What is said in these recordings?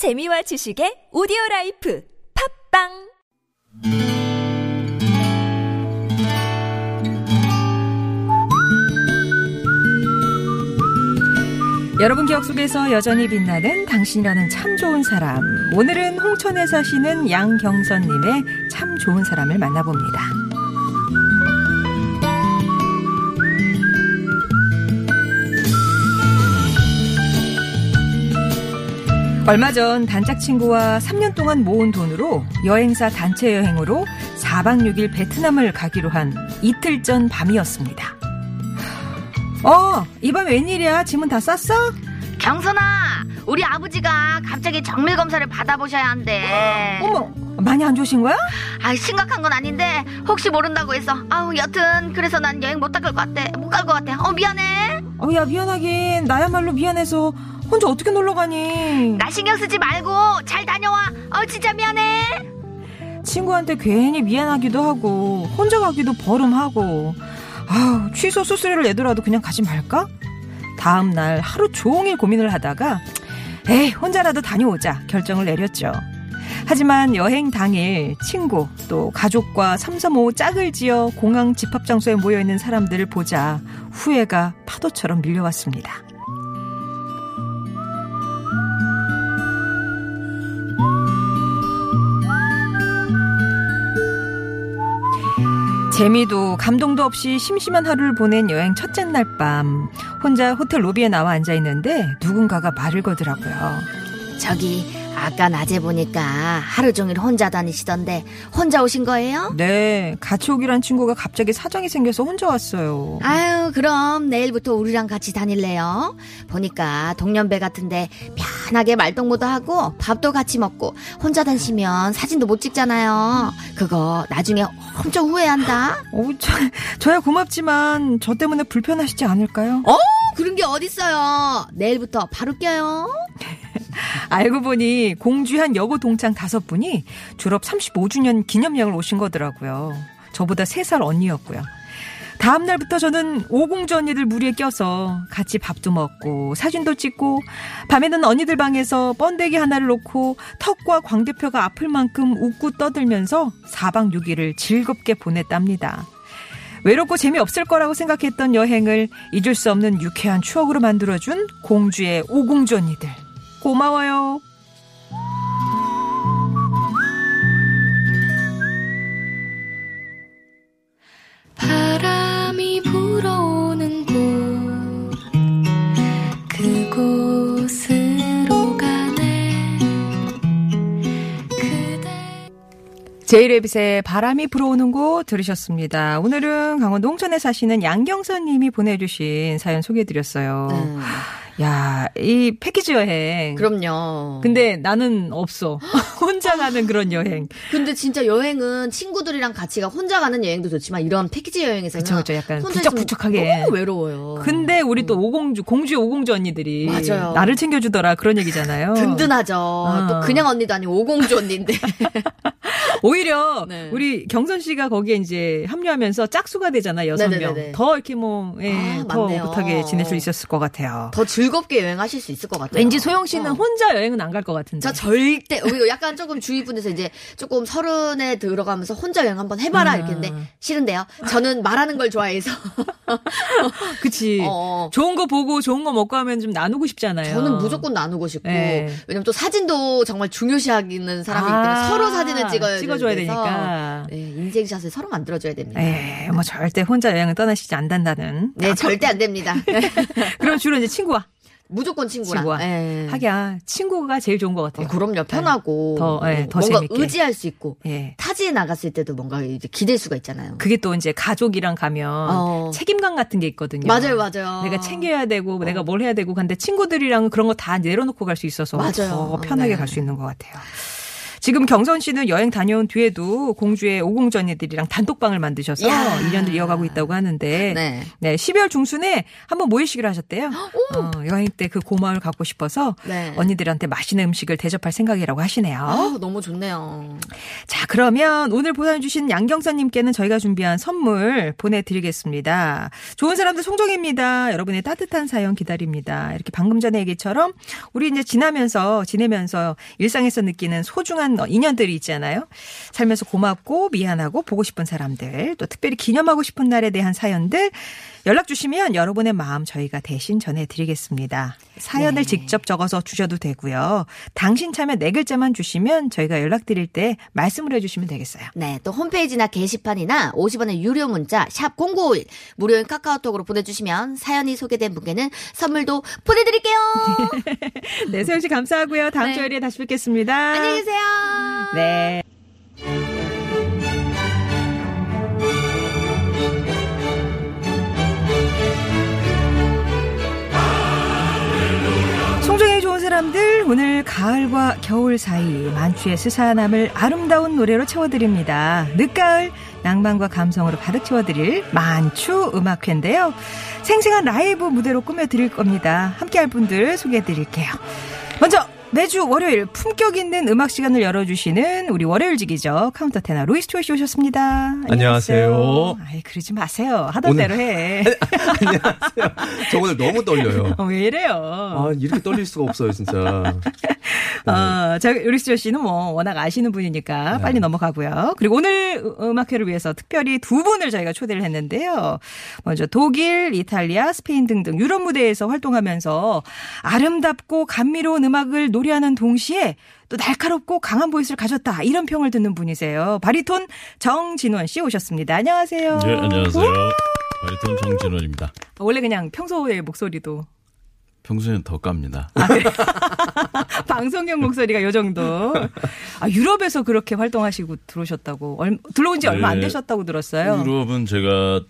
재미와 지식의 오디오 라이프 팝빵 여러분 기억 속에서 여전히 빛나는 당신이라는 참 좋은 사람. 오늘은 홍천에 사시는 양경선 님의 참 좋은 사람을 만나봅니다. 얼마 전 단짝 친구와 3년 동안 모은 돈으로 여행사 단체 여행으로 4박 6일 베트남을 가기로 한 이틀 전 밤이었습니다. 어, 이 밤 웬일이야? 짐은 다 쌌어? 경선아, 우리 아버지가 갑자기 정밀 검사를 받아보셔야 한대. 어머, 많이 안 좋으신 거야? 아, 심각한 건 아닌데 혹시 모른다고 해서. 아우, 여튼 그래서 난 여행 못 갈 것 같아. 못 갈 것 같아. 어, 미안해. 어, 야, 미안하긴. 나야말로 미안해서 혼자 어떻게 놀러 가니? 나 신경 쓰지 말고 잘 다녀와. 어, 진짜 미안해. 친구한테 괜히 미안하기도 하고, 혼자 가기도 버름하고, 아우, 취소 수수료를 내더라도 그냥 가지 말까? 다음 날 하루 종일 고민을 하다가, 에이, 혼자라도 다녀오자 결정을 내렸죠. 하지만 여행 당일 친구 또 가족과 삼삼오오 짝을 지어 공항 집합 장소에 모여 있는 사람들을 보자 후회가 파도처럼 밀려왔습니다. 재미도 감동도 없이 심심한 하루를 보낸 여행 첫째 날 밤 혼자 호텔 로비에 나와 앉아 있는데 누군가가 말을 거더라고요. 저기 아까 낮에 보니까 하루 종일 혼자 다니시던데 혼자 오신 거예요? 네, 같이 오기란 친구가 갑자기 사정이 생겨서 혼자 왔어요. 아유, 그럼 내일부터 우리랑 같이 다닐래요? 보니까 동년배 같은데 편하게 말동무도 하고 밥도 같이 먹고 혼자 다니시면 사진도 못 찍잖아요. 그거 나중에 엄청 후회한다. 어, 저, 저야 고맙지만 저 때문에 불편하시지 않을까요? 어? 그런 게 어딨어요. 내일부터 바로 껴요. 알고 보니 공주한 여고 동창 다섯 분이 졸업 35주년 기념여행을 오신 거더라고요. 저보다 3살 언니였고요. 다음 날부터 저는 오공주 언니들 무리에 껴서 같이 밥도 먹고 사진도 찍고 밤에는 언니들 방에서 번데기 하나를 놓고 턱과 광대뼈가 아플 만큼 웃고 떠들면서 4박 6일을 즐겁게 보냈답니다. 외롭고 재미없을 거라고 생각했던 여행을 잊을 수 없는 유쾌한 추억으로 만들어준 공주의 오공주 언니들. 고마워요. 제이레빗의 바람이 불어오는 곳 들으셨습니다. 오늘은 강원도 홍천에 사시는 양경선 님이 보내주신 사연 소개해드렸어요. 야, 이 패키지 여행. 그럼요. 근데 나는 없어. 혼자 가는 그런 여행. 근데 진짜 여행은 친구들이랑 같이 가 혼자 가는 여행도 좋지만 이런 패키지 여행에서는 그쵸, 그쵸. 약간 북적북적하게. 너무 외로워요. 근데 우리 또 오공주, 공주의 오공주 언니들이 맞아요. 나를 챙겨주더라 그런 얘기잖아요. 든든하죠. 어. 또 그냥 언니도 아니고 오공주 언니인데. 오히려 네. 우리 경선 씨가 거기에 이제 합류하면서 짝수가 되잖아 여섯 명. 네네네네. 더 이렇게 뭐 예, 아, 더 맞네요. 오붓하게 지낼 수 있었을 것 같아요. 더 즐 겁게 여행하실 수 있을 것 같아요. 왠지 소영 씨는 어. 혼자 여행은 안 갈 것 같은데. 저 절대 약간 조금 주위 분에서 이제 조금 서른에 들어가면서 혼자 여행 한번 해봐라 아. 이렇게 했는데 싫은데요. 저는 말하는 걸 좋아해서 그치. 어. 좋은 거 보고 좋은 거 먹고 하면 좀 나누고 싶잖아요. 저는 무조건 나누고 싶고 네. 왜냐면 또 사진도 정말 중요시하는 사람이기 때문에 아, 서로 사진을 찍어야 찍어줘야 돼서 되니까. 네, 인생샷을 서로 만들어줘야 됩니다. 에, 뭐 절대 혼자 여행은 떠나시지 않는다는. 네, 절대 안 됩니다. 그럼 주로 이제 친구와 무조건 친구랑. 친구와. 예. 하기야 친구가 제일 좋은 것 같아요. 어, 그럼요. 편하고 더, 예, 더 뭔가 재밌게. 의지할 수 있고 예. 타지에 나갔을 때도 뭔가 이제 기댈 수가 있잖아요. 그게 또 이제 가족이랑 가면 어. 책임감 같은 게 있거든요. 맞아요, 맞아요. 내가 챙겨야 되고 내가 뭘 해야 되고 근데 친구들이랑 그런 거 다 내려놓고 갈 수 있어서 맞아요. 더 편하게 네. 갈수 있는 것 같아요. 지금 경선 씨는 여행 다녀온 뒤에도 공주의 오공전이들이랑 단톡방을 만드셔서 야. 인연을 이어가고 있다고 하는데 네. 네, 12월 중순에 한번 모이시기로 하셨대요. 어, 여행 때 그 고마움을 갖고 싶어서 네. 언니들한테 맛있는 음식을 대접할 생각이라고 하시네요. 아, 너무 좋네요. 자, 그러면 오늘 보내주신 양경선님께는 저희가 준비한 선물 보내드리겠습니다. 좋은 사람들 송정입니다. 여러분의 따뜻한 사연 기다립니다. 이렇게 방금 전에 얘기처럼 우리 이제 지나면서, 지내면서 일상에서 느끼는 소중한 인연들이 있잖아요. 살면서 고맙고 미안하고 보고 싶은 사람들, 또 특별히 기념하고 싶은 날에 대한 사연들 연락 주시면 여러분의 마음 저희가 대신 전해드리겠습니다. 사연을 네. 직접 적어서 주셔도 되고요. 당신 참여 네 글자만 주시면 저희가 연락드릴 때 말씀을 해주시면 되겠어요. 네, 또 홈페이지나 게시판이나 50원의 유료 문자 샵 #0951 무료인 카카오톡으로 보내주시면 사연이 소개된 분께는 선물도 보내드릴게요. 네, 세영 씨 감사하고요. 다음 네. 주 월요일에 다시 뵙겠습니다. 안녕히 계세요. 네. 송정의 좋은 사람들 오늘 가을과 겨울 사이 만추의 스산함을 아름다운 노래로 채워드립니다. 늦가을 낭만과 감성으로 가득 채워드릴 만추 음악회인데요. 생생한 라이브 무대로 꾸며드릴 겁니다. 함께할 분들 소개해드릴게요. 먼저 매주 월요일 품격 있는 음악 시간을 열어주시는 우리 월요일직이죠. 카운터 테너 루이스 초이 씨 오셨습니다. 안녕하세요. 아이 그러지 마세요. 하던 오늘- 대로 해. 안녕하세요. 저 오늘 너무 떨려요. 어, 왜 이래요? 아, 이렇게 떨릴 수가 없어요, 진짜. 어, 저 루이스 씨는 뭐 워낙 아시는 분이니까 네. 빨리 넘어가고요. 그리고 오늘 음- 음악회를 위해서 특별히 두 분을 저희가 초대를 했는데요. 먼저 독일, 이탈리아, 스페인 등등 유럽 무대에서 활동하면서 아름답고 감미로운 음악을 노래하는 동시에 또 날카롭고 강한 voice를 가졌다 이런 평을 듣는 분이세요. 바리톤 정진원 씨 오셨습니다. 안녕하세요. 네, 안녕하세요. 바리톤 정진원입니다. 원래 그냥 평소의 목소리도 평소에는 더 깝니다. 방송용 목소리가 요 정도. 아, 유럽에서 그렇게 활동하시고 들어오셨다고. 얼, 들어온 지 얼마 안 네. 되셨다고 들었어요. 유럽은 제가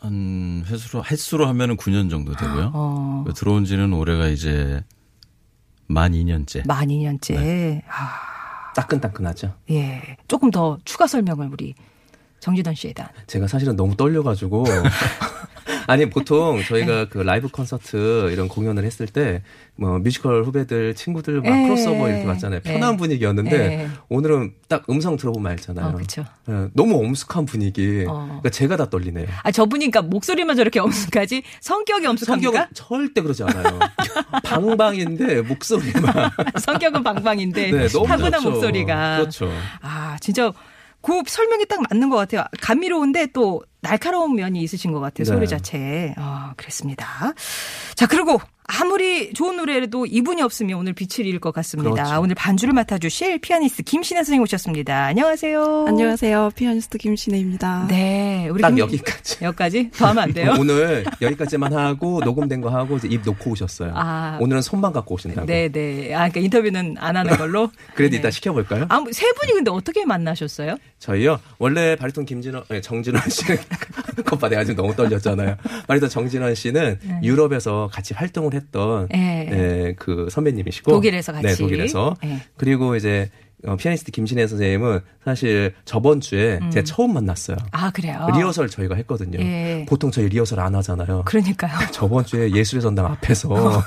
한 횟수로 횟수로 하면은 9년 정도 되고요. 어, 들어온 지는 올해가 이제 만 2년째. 만 2년째. 네. 아, 따끈따끈하죠. 예. 조금 더 추가 설명을 우리 정지던 씨에 대한. 제가 사실은 너무 떨려가지고. 아니, 보통 저희가 그 라이브 콘서트 이런 공연을 했을 때, 뭐, 뮤지컬 후배들, 친구들 막 예. 크로스오버 이렇게 왔잖아요. 편한 예. 분위기였는데, 예. 오늘은 딱 음성 들어보면 알잖아요. 어. 예, 너무 엄숙한 분위기. 어. 그러니까 제가 다 떨리네요. 아, 저분이 그러니까 목소리만 저렇게 엄숙하지 성격이 엄숙합니까? 성격은 절대 그러지 않아요. 방방인데 목소리만. 성격은 방방인데 네, 너무 타고난 좋죠. 목소리가. 그렇죠. 아, 진짜 그 설명이 딱 맞는 것 같아요. 감미로운데 또 날카로운 면이 있으신 것 같아요. 소리 네. 자체에. 아, 그랬습니다. 자, 그리고 아무리 좋은 노래라도 이분이 없으면 오늘 빛을 잃을 것 같습니다. 그렇죠. 오늘 반주를 맡아주실 피아니스트 김신혜 선생님 오셨습니다. 안녕하세요. 안녕하세요. 피아니스트 김신혜입니다. 네, 우리 딱 김- 여기까지. 여기까지 더 하면 안 돼요? 오늘 여기까지만 하고 녹음된 거 하고 이제 입 놓고 오셨어요. 아. 오늘은 손만 갖고 오신다고. 네, 네. 아, 그러니까 인터뷰는 안 하는 걸로. 그래도 네. 이따 시켜볼까요? 아, 세 분이 근데 어떻게 만나셨어요? 저희요 원래 바리톤 김진원, 아니, 정진원 씨는 겉바 내가 지금 너무 떨렸잖아요. 바리톤 정진원 씨는 유럽에서 같이 활동을 했던 네. 네, 그 선배님이시고 독일에서 같이. 네, 독일에서 네. 그리고 이제 어, 피아니스트 김신혜 선생님은 사실 저번 주에 제가 처음 만났어요. 아, 그래요? 리허설 저희가 했거든요. 예. 보통 저희 리허설 안 하잖아요. 그러니까요. 저번 주에 예술의 전당 앞에서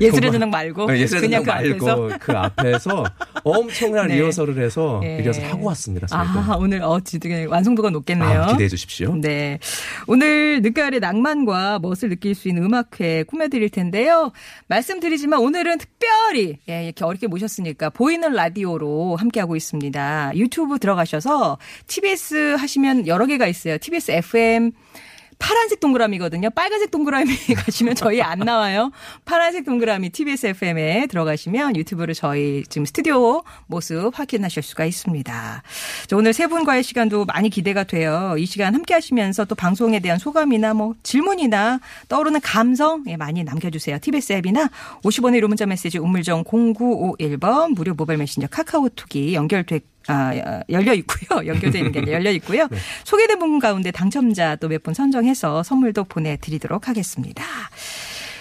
예술의 정말- 전당 말고. 네, 예술의 전당 그 말고 앞에서. 그 앞에서 엄청난 네. 리허설을 해서 네. 리허설 하고 왔습니다. 저희도. 아, 오늘 어 진짜 완성도가 높겠네요. 아, 기대해 주십시오. 네. 오늘 늦가을의 낭만과 멋을 느낄 수 있는 음악회 꾸며드릴 텐데요. 말씀드리지만 오늘은 특별히, 예, 이렇게 어렵게 모셨으니까 보이는 라디오로 함께하고 있습니다. 유튜브 들어가셔서 TBS 하시면 여러 개가 있어요. TBS FM, 파란색 동그라미거든요. 빨간색 동그라미 가시면 저희 안 나와요. 파란색 동그라미 TBS FM에 들어가시면 유튜브로 저희 지금 스튜디오 모습 확인하실 수가 있습니다. 자, 오늘 세 분과의 시간도 많이 기대가 돼요. 이 시간 함께 하시면서 또 방송에 대한 소감이나 뭐 질문이나 떠오르는 감성 예, 많이 남겨주세요. TBS 앱이나 50원의 1호 문자 메시지 우물정 0951번 무료 모바일 메신저 카카오톡이 연결돼 아, 열려 있고요. 연결되어 있는 게 열려 있고요. 소개된 분 가운데 당첨자 또 몇 분 선정해서 선물도 보내드리도록 하겠습니다.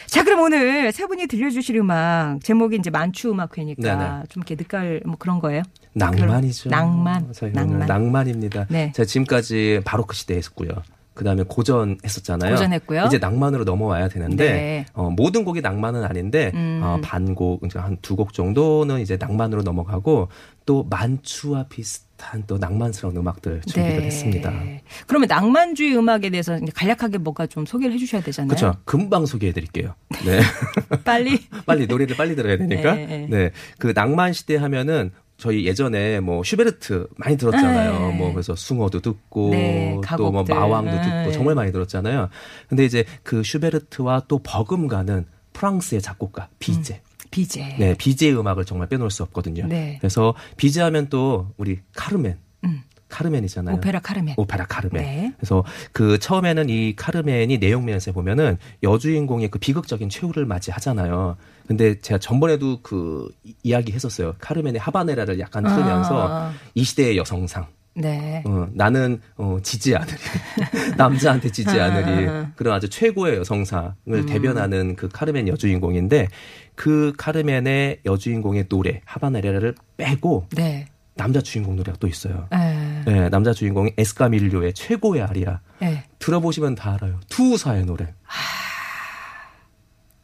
자, 그럼 오늘 세 분이 들려주실 음악 제목이 이제 만추 음악회니까 네네. 좀 이렇게 늦갈 뭐 그런 거예요? 낭만이죠. 낭만. 낭만. 낭만. 낭만입니다. 네. 제가 지금까지 바로크 시대에 했었고요. 그 다음에 고전 했었잖아요. 고전했고요. 이제 낭만으로 넘어와야 되는데, 네. 어, 모든 곡이 낭만은 아닌데, 음. 어, 반곡, 이제 한 두 곡 정도는 이제 낭만으로 넘어가고, 또 만추와 비슷한 또 낭만스러운 음악들 준비를 했습니다. 네. 그러면 낭만주의 음악에 대해서 간략하게 뭔가 좀 소개를 해주셔야 되잖아요. 그렇죠. 금방 소개해 드릴게요. 네. 빨리. 빨리 노래를 빨리 들어야 되니까. 네. 네. 그 낭만 시대 하면은 저희 예전에 뭐 슈베르트 많이 들었잖아요. 네. 뭐 그래서 숭어도 듣고 네, 또뭐 가곡들. 마왕도 듣고 네. 정말 많이 들었잖아요. 근데 이제 그 슈베르트와 또 버금가는 프랑스의 작곡가 비제. 비제. 네, 비제의 음악을 정말 빼놓을 수 없거든요. 네. 그래서 비제 하면 또 우리 카르멘. 음. 카르멘이잖아요. 오페라 카르멘. 오페라 카르멘. 네. 그래서 그 처음에는 이 카르멘이 내용면에서 보면은 여주인공의 그 비극적인 최후를 맞이하잖아요. 근데 제가 전번에도 그 이- 이야기 했었어요. 카르멘의 하바네라를 약간 틀으면서 아. 이 시대의 여성상. 네. 어, 나는 어, 지지 않으리 남자한테 지지 않으리 아. 그런 아주 최고의 여성상을 음. 대변하는 그 카르멘 여주인공인데 그 카르멘의 여주인공의 노래 하바네라를 빼고 네. 남자 주인공 노래가 또 있어요. 에. 네, 남자 주인공이 에스카밀료의 최고의 아리아. 에. 들어보시면 다 알아요. 투우사의 노래.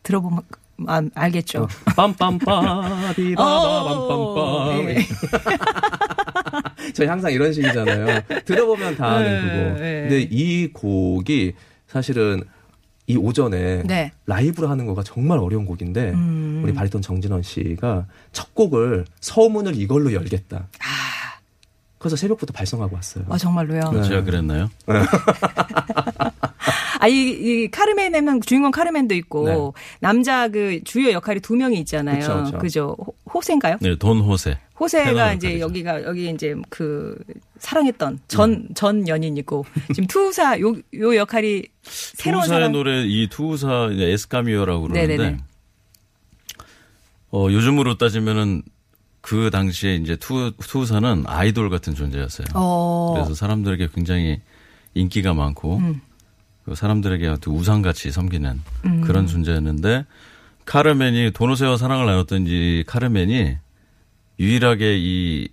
들어보면 아, 알겠죠. 빰빰빰 어, 비바바빰빰빰. 네. 저희 항상 이런 식이잖아요. 들어보면 다 아는 네, 그거. 네. 근데 이 곡이 사실은 이 오전에 네. 라이브로 하는 거가 정말 어려운 곡인데 음. 우리 바리톤 정진원 씨가 첫 곡을 서문을 이걸로 열겠다. 그래서 새벽부터 발성하고 왔어요. 아, 정말로요. 네. 제가 그랬나요? 아, 이, 이 카르멘에는 주인공 카르멘도 있고 남자 그 주요 역할이 두 명이 있잖아요. 네. 그쵸, 그쵸. 그죠? 호- 호세인가요? 네, 돈 호세. 호세가 이제 역할이죠. 여기가 여기 이제 그 사랑했던 전전 연인이고 지금 투사 요 요 역할이 새로운 투우사의 사람 노래 이 투우사 에스카미오라고 그러는데 네네네. 어 요즘으로 따지면은 그 당시에 이제 투 투우사는 아이돌 같은 존재였어요. 어. 그래서 사람들에게 굉장히 인기가 많고 음. 그 사람들에게 우상같이 섬기는 그런 존재였는데 카르멘이 도노세와 사랑을 나눴던 이 카르멘이 유일하게 이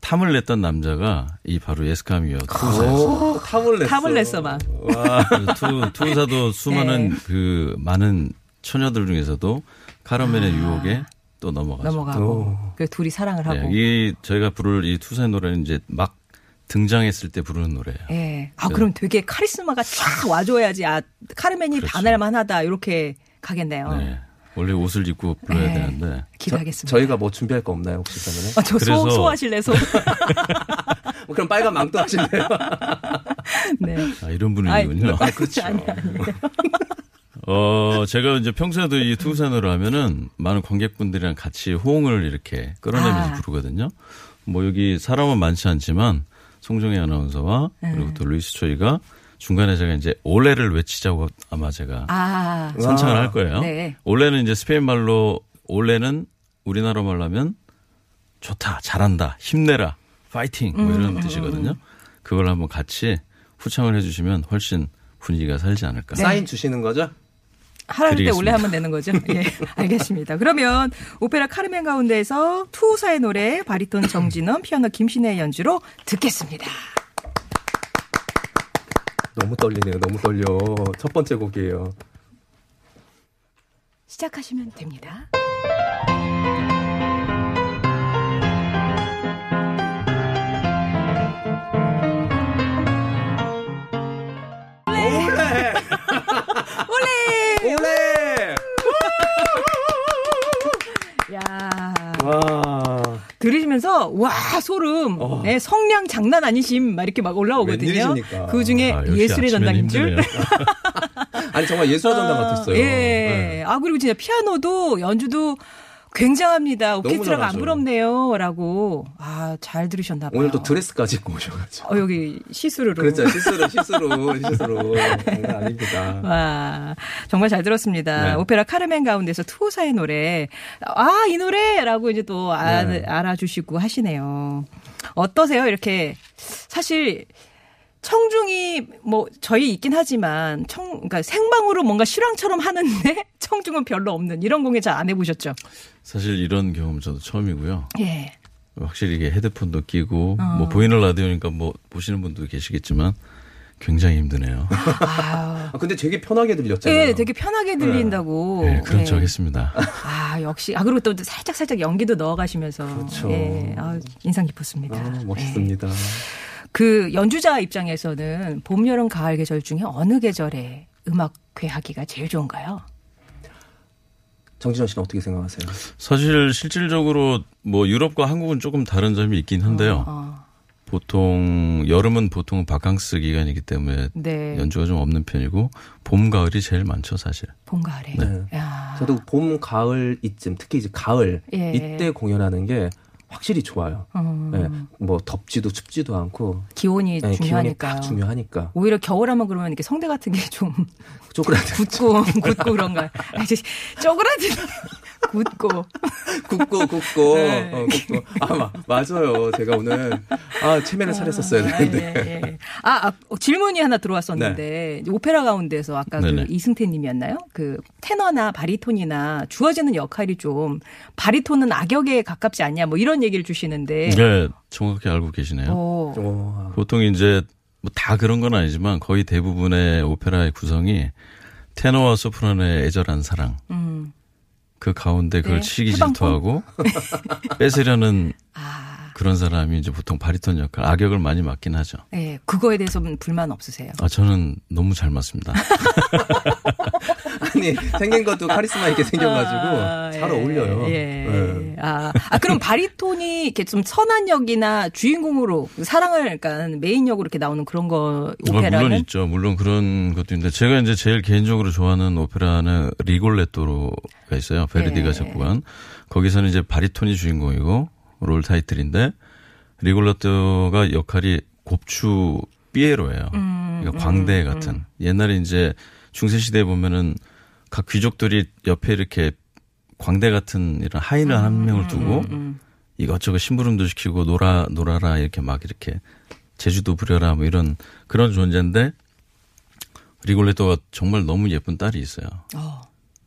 탐을 냈던 남자가 이 바로 에스카미오 투우사였어요. 오, 탐을 냈어. 탐을 냈어, 막. 와. 투, 투사도 수많은 네. 그 많은 처녀들 중에서도 카르멘의 유혹에 또 넘어가죠. 넘어가고 오. 그 둘이 사랑을 하고 네, 이 저희가 부를 이 투사의 노래는 이제 막 등장했을 때 부르는 노래예요. 예. 아 네. 그럼 되게 카리스마가 쫙 와줘야지 아 카르멘이 그렇죠. 반할 만하다 이렇게 가겠네요. 네. 원래 옷을 입고 불러야 네. 되는데 기대하겠습니다. 저 희가 뭐 준비할 거 없나요 혹시 그러면? 아, 저 소, 그래서- 소하실래 소? 뭐 그럼 빨간 망토 하실래요? 네. 아, 이런 분위기군요. 아, 그렇죠. 아니, 아니. 어, 제가 이제 평소에도 이 노래 하면은 많은 관객분들이랑 같이 호응을 이렇게 끌어내면서 아. 부르거든요. 뭐 여기 사람은 많지 않지만 송정혜 아나운서와 네. 그리고 또 루이스 초이가 중간에 제가 이제 올레를 외치자고 아마 제가 아. 선창을 와. 할 거예요. 네. 올레는 이제 스페인 말로 올레는 우리나라 말로 하면 좋다, 잘한다, 힘내라, 파이팅 뭐 음, 이런 뜻이거든요. 그걸 한번 같이 후창을 해주시면 훨씬 분위기가 살지 않을까. 사인 주시는 거죠? 하라는 때 드리겠습니다. 원래 하면 되는 거죠? 예, 알겠습니다. 그러면 오페라 카르멘 가운데서 투사의 노래 바리톤 정진원, 피아노 김신혜의 연주로 듣겠습니다. 너무 떨리네요. 너무 떨려. 첫 번째 곡이에요. 시작하시면 됩니다. 올레! 올레! 야 와. 들으시면서 와 소름, 어. 네, 성량 장난 아니심 막 이렇게 막 올라오거든요. 그 중에 아, 예술의 전당인 줄. 아니 정말 예술의 전당 같았어요. 예. 네. 아 그리고 진짜 피아노도 연주도 굉장합니다. 오케스트라가 안 잘하죠. 부럽네요 라고. 아 잘 들으셨나 봐요. 오늘 또 드레스까지 입고 오셔가지고. 어 여기 시스루로. 그렇죠. 실수로, 실수로. 장난 아닙니다. 와, 정말 잘 들었습니다. 네. 오페라 카르멘 가운데서 투오사의 노래. 아, 이 노래 라고 이제 또 아, 네. 알아주시고 하시네요. 어떠세요? 이렇게 사실 청중이 뭐 저희 있긴 하지만 청 그러니까 생방으로 뭔가 실황처럼 하는데 청중은 별로 없는 이런 공연 잘안 해보셨죠? 사실 이런 경험 저도 처음이고요. 예. 확실히 이게 헤드폰도 끼고 어. 뭐 보이는 라디오니까 뭐 보시는 분도 계시겠지만 굉장히 힘드네요. 아, 아, 근데 되게 편하게 들렸잖아요. 예, 되게 편하게 들린다고. 네, 그런 예. 척 했습니다. 아, 역시. 아, 그리고 또 살짝 살짝 연기도 넣어가시면서. 그렇죠. 예, 아, 인상 깊었습니다. 아, 예. 멋있습니다. 그 연주자 입장에서는 봄, 여름, 가을 계절 중에 어느 계절에 음악회 하기가 제일 좋은가요? 정진원 씨는 어떻게 생각하세요? 사실 실질적으로 뭐 유럽과 한국은 조금 다른 점이 있긴 한데요. 어, 보통 여름은 보통 바캉스 기간이기 때문에 네. 연주가 좀 없는 편이고 봄 가을이 제일 많죠 사실. 봄, 가을에. 네. 야. 저도 봄, 가을 이쯤 특히 이제 가을 예. 이때 공연하는 게 확실히 좋아요. 음, 예, 뭐 덥지도 춥지도 않고 기온이 예, 기온이 중요하니까요. 딱 중요하니까 오히려 겨울하면 그러면 이렇게 성대 같은 게 좀 쪼그라들 굳고 굳고 그런가요? 아, 이제 쪼그라들 굳고 굽고 굽고 네. 어, 굽고 아 마, 맞아요. 제가 오늘 아 체면을 차렸었어야 아, 되는데 예, 예. 아, 아, 어, 질문이 하나 들어왔었는데 오페라 가운데서 아까 그. 이승태님이었나요? 그 테너나 바리톤이나 주어지는 역할이 좀 바리톤은 악역에 가깝지 않냐 뭐 이런 얘기를 주시는데. 네, 정확히 알고 계시네요. 어, 오, 보통 이제 뭐 다 그런 건 아니지만 거의 대부분의 오페라의 구성이 테너와 소프라노의 애절한 사랑 음, 그 가운데 그걸 네, 치기? 질투하고 뺏으려는 아, 그런 사람이 이제 보통 바리톤 역할 악역을 많이 맡긴 하죠. 예, 그거에 대해서는 불만 없으세요? 아 저는 너무 잘 맞습니다. 아니 생긴 것도 카리스마 있게 생겨가지고 아, 잘 예, 어울려요. 예. 예. 아, 아, 그럼 바리톤이 이렇게 좀 선한 역이나 주인공으로 사랑을, 그러니까 메인 역으로 이렇게 나오는 그런 거 아, 오페라는? 물론 있죠. 물론 그런 것도 있는데 제가 이제 제일 개인적으로 좋아하는 오페라는 리골레토라고 있어요. 베르디가 예. 작곡한 거기서는 이제 바리톤이 주인공이고 롤 타이틀인데 리골레토가 역할이 곱추 삐에로예요. 음, 그러니까 광대 같은 옛날에 이제 중세 시대에 보면은 각 귀족들이 옆에 이렇게 광대 같은 이런 하인을 한 명을 두고 음. 이것저것 심부름도 시키고 놀아 놀아라 이렇게 막 이렇게 제주도 부려라 뭐 이런 그런 존재인데 리골레토가 정말 너무 예쁜 딸이 있어요. 어.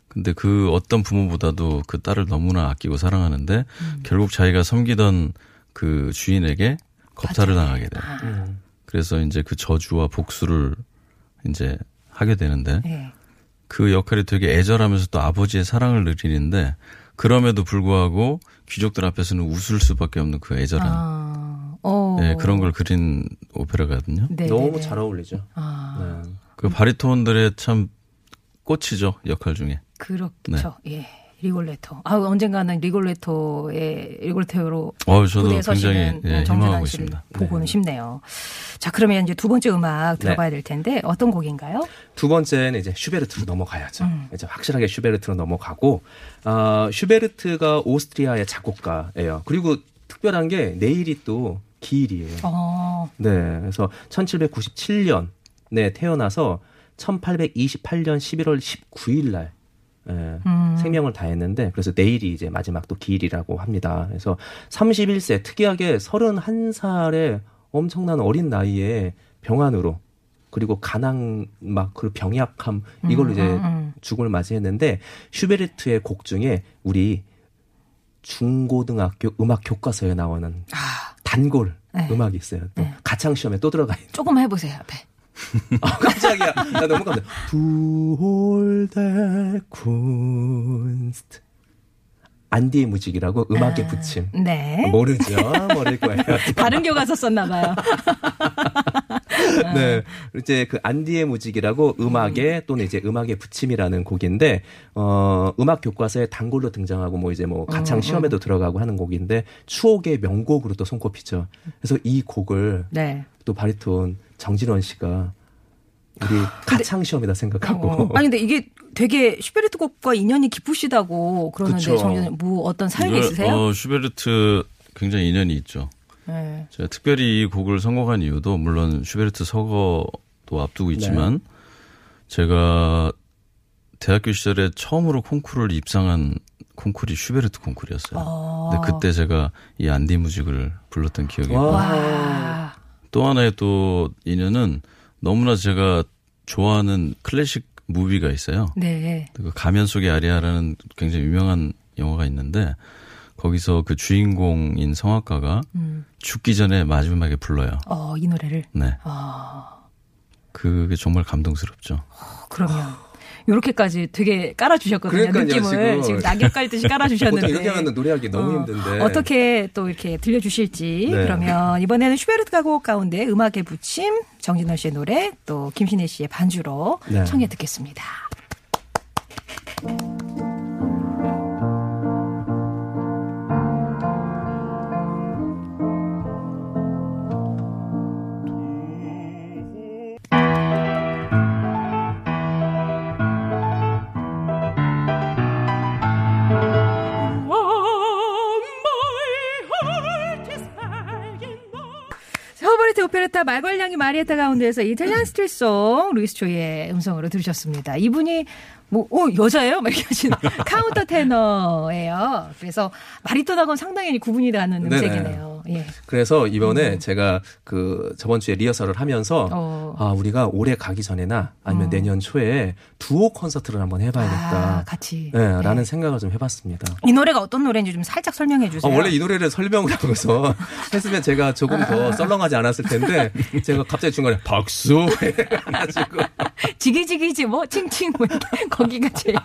근데 그 어떤 부모보다도 그 딸을 너무나 아끼고 사랑하는데 결국 자기가 섬기던 그 주인에게 겁탈을 당하게 돼요. 음. 그래서 이제 그 저주와 복수를 이제 하게 되는데 예. 그 역할이 되게 애절하면서 또 아버지의 사랑을 느끼는데 그럼에도 불구하고 귀족들 앞에서는 웃을 수밖에 없는 그 애절한 아, 어. 네, 그런 걸 그린 오페라거든요. 네, 너무 네. 잘 어울리죠. 아, 네. 그 바리톤들의 참 꽃이죠 역할 중에. 그렇죠. 예. 리골레토. 아, 언젠가는 리골레토의 리골레토로 어, 저도 굉장히 예, 정준환 희망하고 있습니다. 보고는 싶네요. 자, 그러면 이제 두 번째 음악 들어봐야 될 텐데 어떤 곡인가요? 두 번째는 이제 슈베르트로 넘어가야죠. 음. 이제 확실하게 슈베르트로 넘어가고 아, 슈베르트가 오스트리아의 작곡가예요. 그리고 특별한 게 내일이 또 기일이에요. 어, 네, 그래서 1797년에 태어나서 1828년 11월 19일 날 예, 음. 생명을 다했는데 그래서 내일이 이제 마지막 또 기일이라고 합니다. 그래서 31세 특이하게 31살의 엄청난 어린 나이에 병환으로 그리고 가난 막그 병약함 이걸로 음, 이제 음, 음. 죽음을 맞이했는데 슈베르트의 곡 중에 우리 중고등학교 음악 교과서에 나오는 아, 단골 네. 음악이 있어요. 또 네. 가창 시험에 또 들어가 있는. 조금 해보세요, 앞에. 아, 깜짝이야. 나 너무 깜짝. 두홀대 쿤스트. 안디의 무직이라고 음악의 붙임. 네. 모르죠? 모를 거예요. 다른 교과서 썼나봐요. 네. 이제 그 An die Musik이라고 음악의 또는 이제 음악의 붙임이라는 곡인데, 어, 음악 교과서에 단골로 등장하고 뭐 이제 뭐 가창 시험에도 들어가고 하는 곡인데, 추억의 명곡으로 또 손꼽히죠. 그래서 이 곡을 네. 또 바리톤 정진원 씨가 우리 가창 시험이다 생각하고. 어. 아니, 근데 이게 되게 슈베르트 곡과 인연이 깊으시다고 그러는데. 정준님 뭐 어떤 사연이 있으세요? 어, 슈베르트 굉장히 인연이 있죠. 네. 제가 특별히 이 곡을 선곡한 이유도 물론 슈베르트 서거도 앞두고 있지만 제가 대학교 시절에 처음으로 콩쿠르를 입상한 콩쿠르가 슈베르트 콩쿠르였어요. 어. 근데 그때 제가 이 An die Musik을 불렀던 기억이 와. 있고 와. 또 하나의 또 인연은 너무나 제가 좋아하는 클래식 movie가 있어요. 네. 그 가면 속의 아리아라는 굉장히 유명한 영화가 있는데 거기서 그 주인공인 성악가가 음. 죽기 전에 마지막에 불러요. 어, 이 노래를. 네. 아, 그게 정말 감동스럽죠. 그러면. 요렇게까지 되게 깔아주셨거든요. 그러니까요, 느낌을 지금. 지금 낙엽 깔듯이 깔아주셨는데. 보통 이렇게 하면 노래하기 너무 어, 힘든데. 어떻게 또 이렇게 들려주실지. 네. 그러면 이번에는 슈베르트 가 곡 가운데 음악의 부침, 정진원 씨의 노래, 또 김신혜 씨의 반주로 네. 청해 듣겠습니다. 오페레타 말괄량이 마리에타 가운데에서 Italian Street Song 루이스 초이의 음성으로 들으셨습니다. 이분이 뭐, 어, 여자예요? 막 이렇게 하시는 카운터 테너예요. 그래서 바리톤하고는 상당히 구분이 네네. 음색이네요. 예. 그래서 이번에 제가 그 저번 주에 리허설을 하면서 어. 아 우리가 올해 가기 전에나 아니면 어. 내년 초에 듀오 콘서트를 한번 해봐야겠다. 아, 같이. 네, 라는 네. 생각을 좀 해봤습니다. 이 노래가 어떤 노래인지 좀 살짝 설명해 아, 주세요. 원래 이 노래를 설명을 하고서 했으면 제가 조금 더 썰렁하지 않았을 텐데 제가 갑자기 중간에 박수 해가지고 지기지기지 뭐 칭칭 뭐 거기가 제일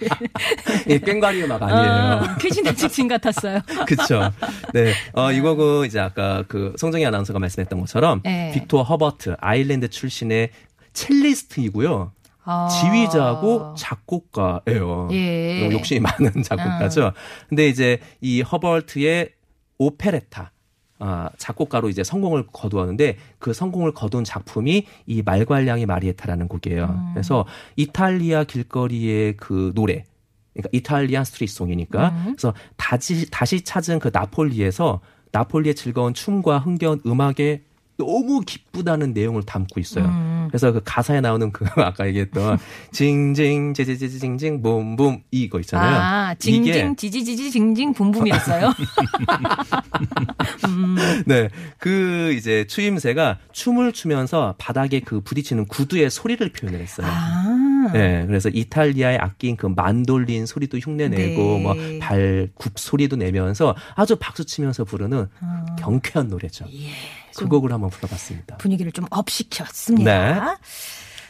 이 깽가리 음악 아니에요. 어, 퀴즈나 칭칭 같았어요. 그쵸. 네. 어, 이 곡은 이제 아까 그 송정희 아나운서가 말씀했던 것처럼 네. 빅토어 허버트 아일랜드 출신의 첼리스트이고요. 아. 지휘자하고 작곡가예요. 예. 어, 욕심이 많은 작곡가죠. 근데 이제 이 허버트의 오페레타 아, 작곡가로 이제 성공을 거두었는데 그 성공을 거둔 작품이 이 말괄량이 마리에타라는 곡이에요. 음. 그래서 이탈리아 길거리의 그 노래 그러니까 이탈리안 스트릿송이니까 음. 그래서 다시 다시 찾은 그 나폴리에서 나폴리의 즐거운 춤과 흥겨운 음악에 너무 기쁘다는 내용을 담고 있어요. 음. 그래서 그 가사에 나오는 그 아까 얘기했던 징징 제제제징징 봄봄 이거 있잖아요. 아, 징징 지지지지 징징 붐붐이었어요. 음. 네. 그 이제 추임새가 춤을 추면서 바닥에 그 부딪히는 구두의 소리를 표현을 했어요. 아. 네, 그래서 이탈리아의 악기인 그 만돌린 소리도 흉내내고 네. 뭐 발 굽 소리도 내면서 아주 박수 치면서 부르는 아. 경쾌한 노래죠. 예. 그 곡을 한번 불러봤습니다. 분위기를 좀 업시켰습니다. 네.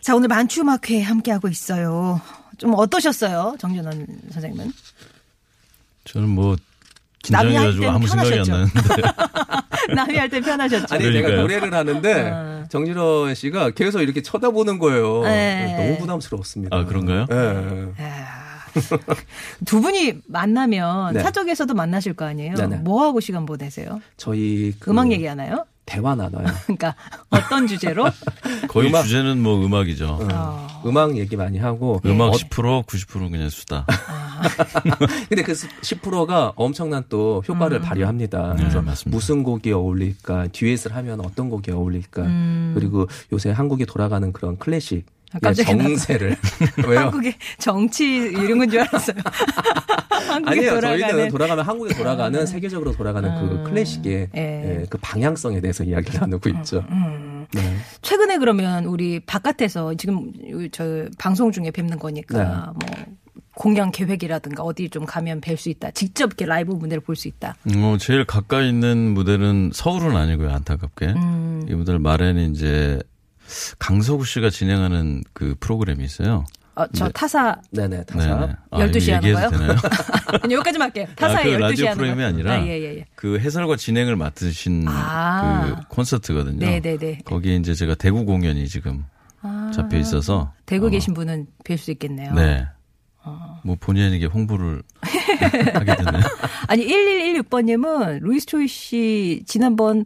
자, 오늘 만추음악회 함께하고 있어요. 좀 어떠셨어요? 정준원 선생님은? 저는 뭐 남이 할 긴장해가지고 땐 아무 생각이 안 편하셨죠? 나는데 남이 할 때 편하셨죠? 아니 내가 그러니까요. 노래를 하는데 어. 정진원 씨가 계속 이렇게 쳐다보는 거예요. 네. 너무 부담스러웠습니다. 아, 그런가요? 네. 아, 두 분이 만나면 네. 사적에서도 만나실 거 아니에요? 네네. 뭐 하고 시간 보내세요? 저희 그 음악 얘기하나요? 대화 나눠요. 그러니까 어떤 주제로? 거의 음악- 주제는 뭐 음악이죠. 어. 음악 얘기 많이 하고 음악 어, 10% 90% 그냥 수다. 근데 그 10%가 엄청난 또 효과를 발휘합니다. 네, 그래서 맞습니다. 무슨 곡이 어울릴까, 듀엣을 하면 어떤 곡이 어울릴까, 음. 그리고 요새 한국에 돌아가는 그런 클래식 아. 정세를 왜요? 한국의 정치 이런 건 줄 알았어요. 한국에 아니에요. 돌아가는 저희는 돌아가면 한국에 돌아가는 세계적으로 돌아가는 그 음. 클래식의 예. 예, 그 방향성에 대해서 이야기를 나누고 있죠. 음. 네. 최근에 그러면 우리 바깥에서 지금 저 방송 중에 뵙는 거니까 네. 뭐 공연 계획이라든가 어디 좀 가면 뵐 수 있다. 직접 이렇게 라이브 무대를 볼 수 있다. 어, 제일 가까이 있는 무대는 서울은 아니고요, 안타깝게. 음. 이 무대를 말에는 이제 강서구 씨가 진행하는 그 프로그램이 있어요. 어, 저 네. 타사 네네, 타사. 네네. 아, 12시 이거 하는 얘기해도 거요? 되나요? 아니, 여기까지만 할게요. 타사에 그 12시 라디오 하는 프로그램이 거. 아니라 아, 예, 예, 예. 그 해설과 진행을 맡으신 아. 그 콘서트거든요. 네네네. 거기에 이제 제가 대구 공연이 지금 아, 잡혀 있어서 대구 어, 계신 분은 뵐 수 있겠네요. 네. 어. 뭐 본의 아니게 홍보를 하게 되네요. 아니 1116번님은 루이스 초이 씨 지난번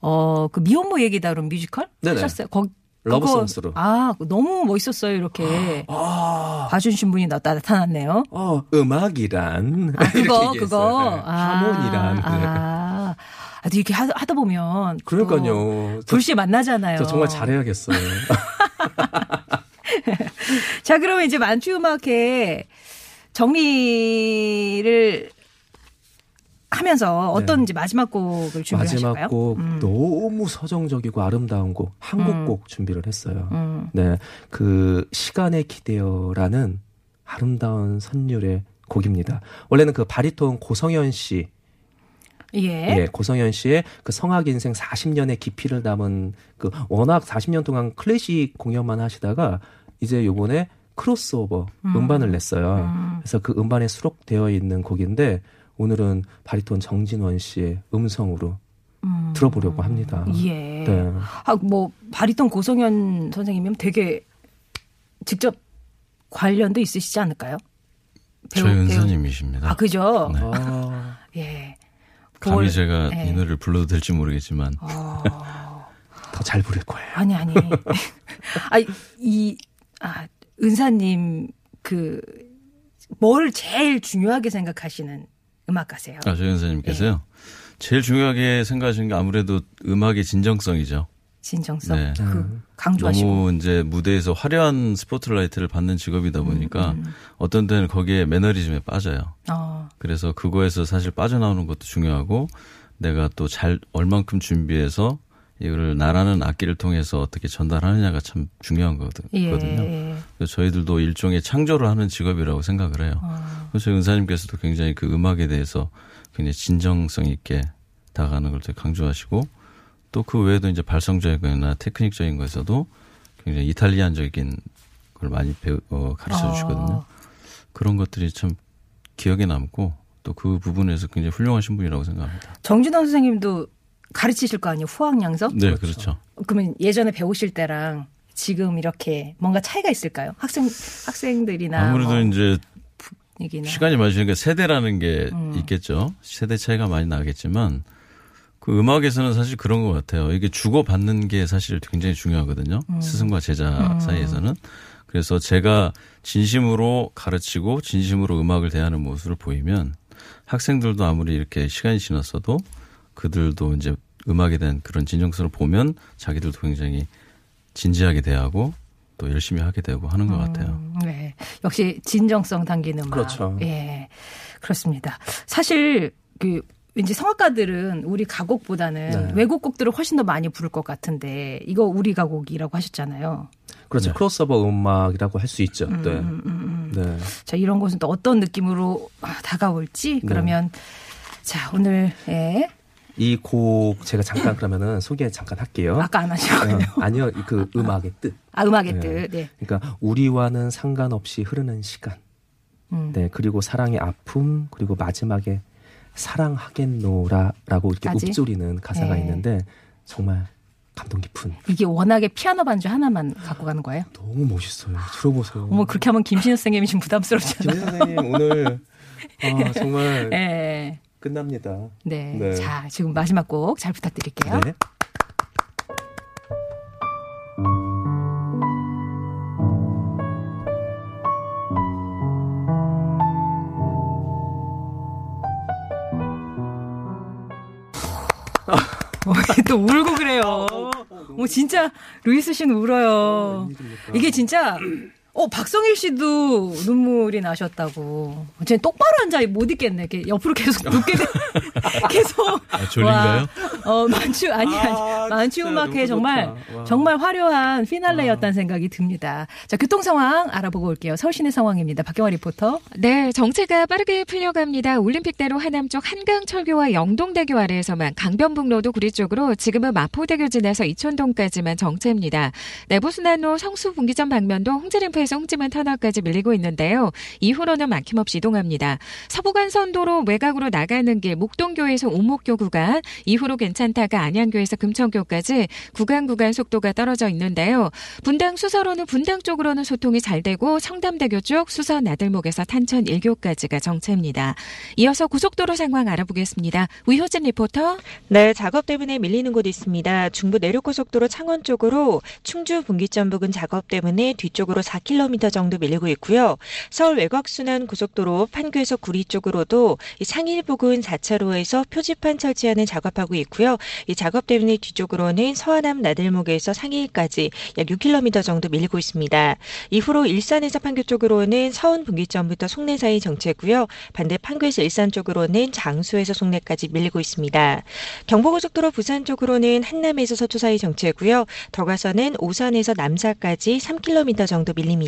어 그 미혼모 얘기 다룬 뮤지컬 네네. 하셨어요. 거 러브송스로. 아 너무 멋있었어요. 이렇게 아, 봐주신 분이 나, 나타났네요. 어, 음악이란 아 그거. 그거 네. 아, 하모니란 네. 아, 아 이렇게 하, 하다 보면 또 그러니까요. 저, 불씨 만나잖아요. 저 정말 잘해야겠어요. 자, 그러면 이제 만추 음악회 정리를 하면서 어떤지 마지막 곡을 준비하실까요? 네. 마지막 곡 음. 너무 서정적이고 아름다운 곡한곡 음. 꼭 준비를 했어요. 음. 네, 그 시간에 기대어라는 아름다운 선율의 곡입니다. 원래는 그 바리톤 고성현 씨, 예. 예, 고성현 씨의 그 성악 인생 40년의 깊이를 담은 그 워낙 40년 동안 클래식 공연만 하시다가 이제 요번에 크로스오버 음. 음. 반을 냈어요. 음. 그래서 그 음반에 수록되어 있는 곡인데 오늘은 바리톤 정진원 씨의 음성으로 음. 들어보려고 합니다. 예. 네. 아, 뭐 바리톤 고성현 선생님이면 되게 직접 관련도 있으시지 않을까요? 배우- 저희 은사님이십니다. 아, 그죠? 네. 아, 예. 감히 그걸- 제가 네. 이 노래를 불러도 될지 모르겠지만 어, 더잘 부를 거예요. 아니 아니. 아, 이 아, 은사님 그 뭘 제일 중요하게 생각하시는 음악가세요? 아, 저희 은사님께서요. 네. 제일 중요하게 생각하시는 게 아무래도 음악의 진정성이죠. 진정성. 네. 그 강조하시고. 너무 이제 무대에서 화려한 스포트라이트를 받는 직업이다 보니까 음. 어떤 때는 거기에 매너리즘에 빠져요. 어. 그래서 그거에서 사실 빠져나오는 것도 중요하고 내가 또 잘 얼만큼 준비해서 이거를 나라는 악기를 통해서 어떻게 전달하느냐가 참 중요한 거거든- 예. 거든요. 예. 그래서 저희들도 일종의 창조를 하는 직업이라고 생각을 해요. 어. 그래서 은사님께서도 굉장히 그 음악에 대해서 굉장히 진정성 있게 다가가는 걸 되게 강조하시고 또 그 외에도 이제 발성적이거나 테크닉적인 거에서도 굉장히 이탈리안적인 걸 많이 배우, 어, 가르쳐 주시거든요. 어. 그런 것들이 참 기억에 남고 또 그 부분에서 굉장히 훌륭하신 분이라고 생각합니다. 정진원 선생님도 가르치실 거 아니에요? 후학 양성? 네, 그렇죠. 그러면 예전에 배우실 때랑 지금 이렇게 뭔가 차이가 있을까요? 학생 학생들이나 아무래도 뭐 이제 얘기나 시간이 맞으니까 세대라는 게 음. 있겠죠. 세대 차이가 많이 나겠지만 그 음악에서는 사실 그런 것 같아요. 이게 주고 받는 게 사실 굉장히 중요하거든요. 음. 스승과 제자 사이에서는. 그래서 제가 진심으로 가르치고 진심으로 음악을 대하는 모습을 보이면 학생들도 아무리 이렇게 시간이 지났어도 그들도 이제 음악에 대한 그런 진정성을 보면 자기들도 굉장히 진지하게 대하고 또 열심히 하게 되고 하는 것 같아요. 음, 네. 역시 진정성 담기는 음악. 그렇죠. 예. 그렇습니다. 사실 그 왠지 성악가들은 우리 가곡보다는 네. 외국 곡들을 훨씬 더 많이 부를 것 같은데 이거 우리 가곡이라고 하셨잖아요. 그렇죠. 네. 크로스오버 음악이라고 할 수 있죠. 네. 음, 음, 음. 네. 자, 이런 것은 또 어떤 느낌으로 아, 다가올지 그러면 자, 오늘 예. 이 곡 제가 잠깐 그러면은 소개 잠깐 할게요. 아까 안 하셨군요. 어, 아니요, 그 음악의 뜻. 아, 음악의 네. 뜻. 네. 그러니까 우리와는 상관없이 흐르는 시간. 음. 네, 그리고 사랑의 아픔, 그리고 마지막에 사랑하겠노라라고 이렇게 까지? 읊조리는 가사가 네. 있는데 정말 감동 깊은 이게 워낙에 피아노 반주 하나만 갖고 가는 거예요? 너무 멋있어요. 들어보세요. 어머, 그렇게 하면 김신우 선생님이 지금 부담스럽잖아요. 김 선생님 오늘 아, 정말 예. 끝납니다. 네. 네. 자, 지금 마지막 곡 잘 부탁드릴게요. 네. 어, 또 울고 그래요. 어, 진짜 루이스 씨는 울어요. 이게 진짜 어 박성일 씨도 눈물이 나셨다고. 쟤 똑바로 앉아 못 있겠네. 이렇게 옆으로 계속 눕게 돼. 계속. 아, 졸린가요? 와, 어 만추 아니 아니 아, 만추 진짜 음악회 정말. 정말 화려한 피날레였다는 생각이 듭니다. 자 교통 상황 알아보고 올게요. 서울시내 상황입니다. 박경화 리포터. 네, 정체가 빠르게 풀려갑니다. 올림픽대로 하남 쪽 한강철교와 영동대교 아래에서만 강변북로도 구리 쪽으로 지금은 마포대교 지나서 이촌동까지만 정체입니다. 내부순환로 성수분기점 방면도 홍지림프 에서 홍지문 터널까지 밀리고 있는데요. 이후로는 막힘없이 이동합니다. 서부간선도로 외곽으로 나가는 길 목동교에서 오목교 구간, 이후로 괜찮다가 안양교에서 금천교까지 구간 구간 속도가 떨어져 있는데요. 분당 수서로는 분당 쪽으로는 소통이 잘 되고 청담대교 쪽 수서 나들목에서 탄천 1교까지가 정체입니다. 이어서 고속도로 상황 알아보겠습니다. 위호진 리포터. 네, 작업 때문에 밀리는 곳 있습니다. 중부 내륙고속도로 창원 쪽으로 충주 분기점 부근 작업 때문에 뒤쪽으로 4km 정도 밀리고 있고요. 서울 외곽순환 고속도로 판교에서 구리 쪽으로도 이 상일 부근 4차로에서 표지판 설치하는 작업하고. 있고요. 이 작업 때문에 뒤쪽으로는 서하남 나들목에서 상일까지 약 6km 정도 밀리고 있습니다. 이후로 일산에서 판교 쪽으로는 서운 분기점부터 송내 사이 정체고요. 반대 판교에서 일산 쪽으로는 장수에서 송내까지 밀리고 있습니다. 경부고속도로 부산 쪽으로는 한남에서 서초 사이 정체고요. 더 가서는 오산에서 남사까지 3km 정도 밀립니다.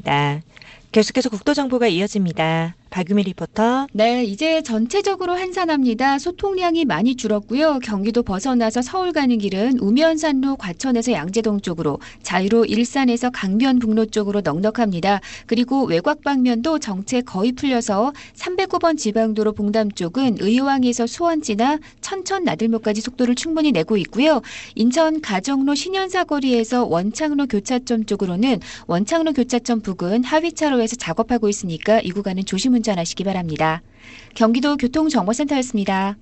계속해서 국도정보가 이어집니다. 박유미 리포터. 네, 이제 전체적으로 한산합니다. 소통량이 많이 줄었고요. 경기도 벗어나서 서울 가는 길은 우면산로 과천에서 양재동 쪽으로, 자유로 일산에서 강변북로 쪽으로 넉넉합니다. 그리고 외곽 방면도 정체 거의 풀려서 309번 지방도로 봉담 쪽은 의왕에서 수원지나 천천 나들목까지 속도를 충분히 내고 있고요. 인천 가정로 신현사거리에서 원창로 교차점 쪽으로는 원창로 교차점 부근 하위차로에서 작업하고 있으니까 이 구간은 조심 운전하시기 바랍니다. 경기도 교통정보센터였습니다.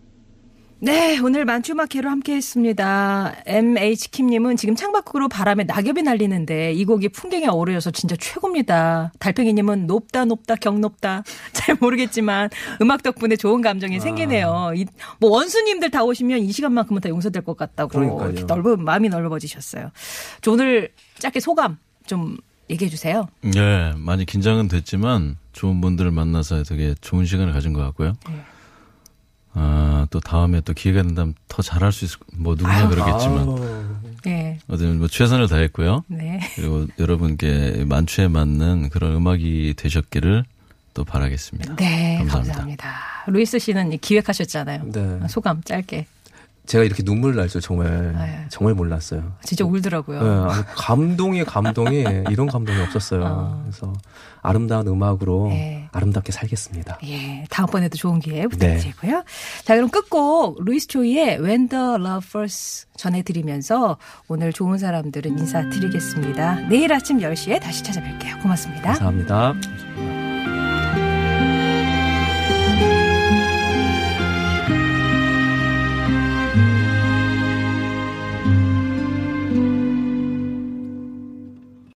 네, 오늘 만추마케로 함께 했습니다. MH킴님은 지금 창밖으로 바람에 낙엽이 날리는데 이 곡이 풍경에 어우러져서 진짜 최고입니다. 달팽이님은 높다, 높다, 경높다. 잘 모르겠지만 음악 덕분에 좋은 감정이 생기네요. 이, 뭐 원수님들 다 오시면 이 시간만큼은 다 용서될 것 같다고. 그러니까요. 이렇게 넓은, 마음이 넓어지셨어요. 저 오늘 짧게 소감 좀 얘기해 주세요. 네, 많이 긴장은 됐지만 좋은 분들을 만나서 되게 좋은 시간을 가진 것 같고요. 네. 아, 또 다음에 또 기회가 된다면 더 잘할 수 있을, 뭐 누구나 그러겠지만. 네. 어쨌든 뭐 최선을 다했고요. 네. 그리고 여러분께 만추에 맞는 그런 음악이 되셨기를 또 바라겠습니다. 네, 감사합니다. 감사합니다. 루이스 씨는 기획하셨잖아요. 네. 소감 짧게. 제가 이렇게 눈물 날 줄 정말 아유. 정말 몰랐어요. 진짜 울더라고요. 네, 감동이 감동이 이런 감동이 없었어요. 어. 그래서 아름다운 음악으로 네. 아름답게 살겠습니다. 예, 다음번에도 좋은 기회 부탁드리고요. 자, 그럼 끝곡 루이스 초이의 When the Love First 전해드리면서 오늘 좋은 사람들은 인사드리겠습니다. 내일 아침 10시에 다시 찾아뵐게요. 고맙습니다. 감사합니다.